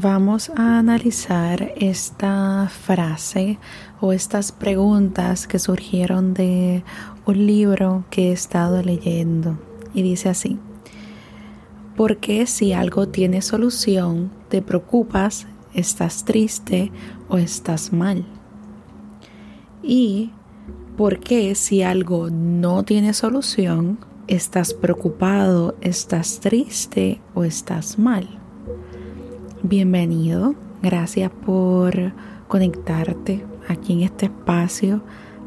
Vamos a analizar esta frase o estas preguntas que surgieron de un libro que he estado leyendo. Y dice así, ¿por qué si algo tiene solución te preocupas, estás triste o estás mal? Y ¿por qué si algo no tiene solución estás preocupado, estás triste o estás mal? Bienvenido, gracias por conectarte aquí en este espacio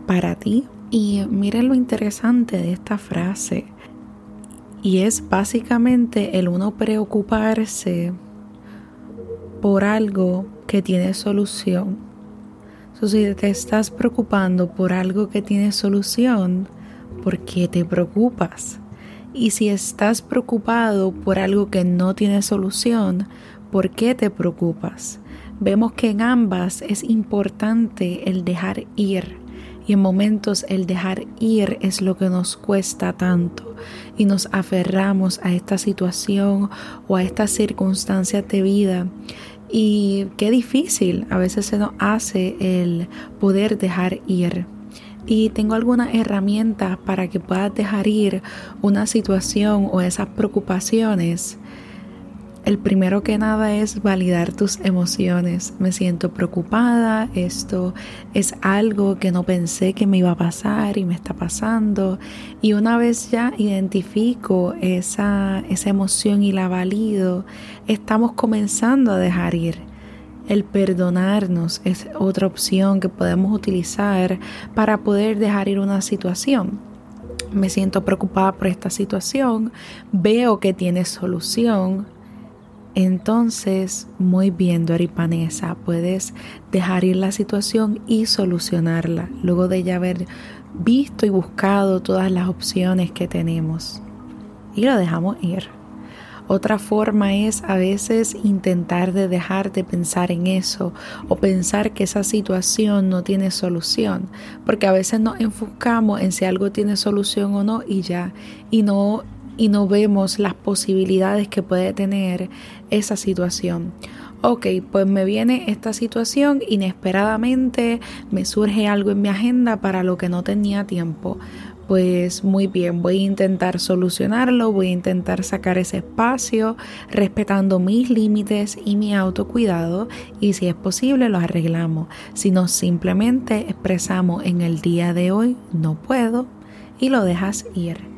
para ti. Y miren lo interesante de esta frase. Y es básicamente el uno preocuparse por algo que tiene solución. si te estás preocupando por algo que tiene solución, ¿por qué te preocupas? Y si estás preocupado por algo que no tiene solución, ¿Por qué te preocupas? Vemos que en ambas es importante el dejar ir y en momentos el dejar ir es lo que nos cuesta tanto y nos aferramos a esta situación o a estas circunstancias de vida y qué difícil a veces se nos hace el poder dejar ir. Y tengo algunas herramientas para que puedas dejar ir una situación o esas preocupaciones el primero que nada es validar tus emociones. Me siento preocupada, esto es algo que no pensé que me iba a pasar y me está pasando. Y una vez ya identifico esa, esa emoción y la valido, estamos comenzando a dejar ir. El perdonarnos es otra opción que podemos utilizar para poder dejar ir una situación. Me siento preocupada por esta situación, veo que tiene solución, entonces, muy bien, Doripanesa, puedes dejar ir la situación y solucionarla luego de ya haber visto y buscado todas las opciones que tenemos. Y lo dejamos ir. Otra forma es a veces intentar de dejar de pensar en eso o pensar que esa situación no tiene solución, porque a veces nos enfocamos en si algo tiene solución o no y ya, y no y no vemos las posibilidades que puede tener esa situación. Ok, pues me viene esta situación inesperadamente, me surge algo en mi agenda para lo que no tenía tiempo. Pues muy bien, voy a intentar solucionarlo, voy a intentar sacar ese espacio respetando mis límites y mi autocuidado y si es posible lo arreglamos. Si no, simplemente expresamos en el día de hoy no puedo y lo dejas ir.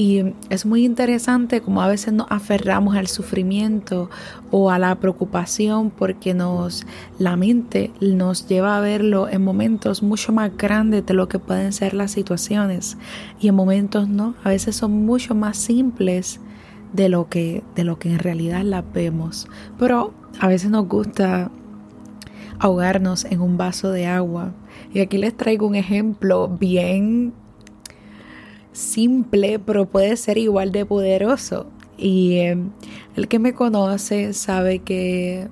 Y es muy interesante como a veces nos aferramos al sufrimiento o a la preocupación porque nos la mente nos lleva a verlo en momentos mucho más grandes de lo que pueden ser las situaciones y en momentos no, a veces son mucho más simples de lo que de lo que en realidad las vemos. Pero a veces nos gusta ahogarnos en un vaso de agua. Y aquí les traigo un ejemplo bien simple, pero puede ser igual de poderoso. Y eh, el que me conoce sabe que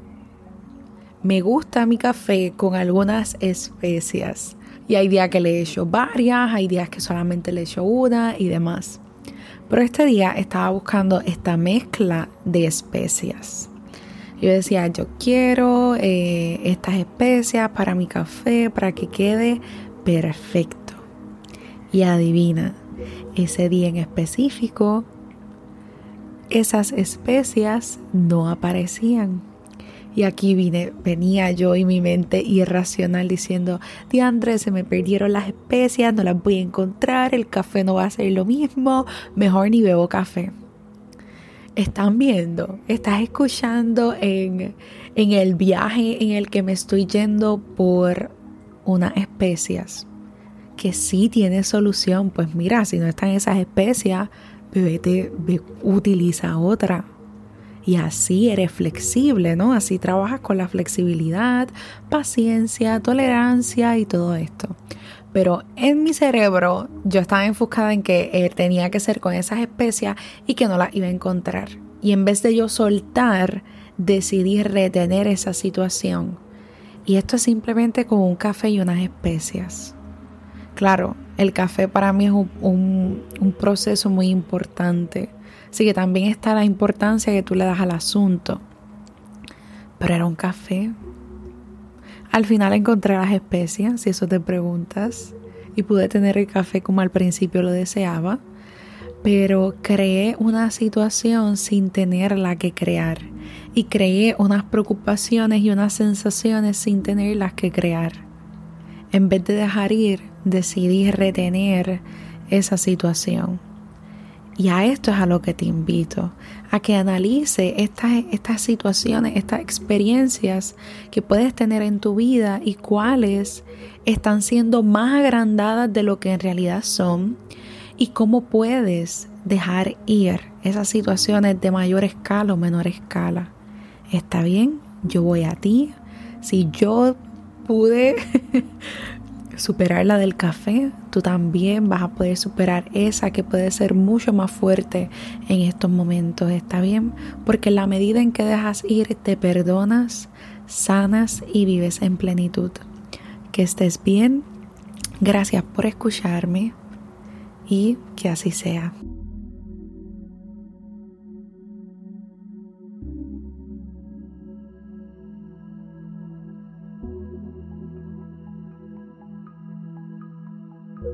me gusta mi café con algunas especias. Y hay días que le echo varias, hay días que solamente le echo una y demás. Pero este día estaba buscando esta mezcla de especias. Yo decía, yo quiero eh, estas especias para mi café, para que quede perfecto. Y adivina, ese día en específico, esas especias no aparecían. Y aquí vine, venía yo y mi mente irracional diciendo, Diandre, se me perdieron las especias, no las voy a encontrar, el café no va a ser lo mismo, mejor ni bebo café. Están viendo, estás escuchando en, en el viaje en el que me estoy yendo por unas especias que sí tiene solución, pues mira, si no están esas especias, vete, utiliza otra. Y así eres flexible, ¿no? Así trabajas con la flexibilidad, paciencia, tolerancia y todo esto. Pero en mi cerebro yo estaba enfocada en que tenía que ser con esas especias y que no las iba a encontrar. Y en vez de yo soltar, decidí retener esa situación. Y esto es simplemente con un café y unas especias. Claro, el café para mí es un, proceso muy importante. Así que también está la importancia que tú le das al asunto. pero era un café. Al final encontré las especias, si eso te preguntas, y pude tener el café como al principio lo deseaba, pero creé una situación sin tenerla que crear y creé unas preocupaciones y unas sensaciones sin tenerlas que crear. En vez de dejar ir, decidí retener esa situación. Y a esto es a lo que te invito, a que analice estas, estas situaciones, estas experiencias que puedes tener en tu vida y cuáles están siendo más agrandadas de lo que en realidad son y cómo puedes dejar ir esas situaciones de mayor escala o menor escala. ¿Está bien? Yo voy a ti. Si yo pude superar la del café, tú también vas a poder superar esa que puede ser mucho más fuerte en estos momentos, ¿está bien? Porque la medida en que dejas ir, te perdonas, sanas y vives en plenitud. Que estés bien, gracias por escucharme y que así sea.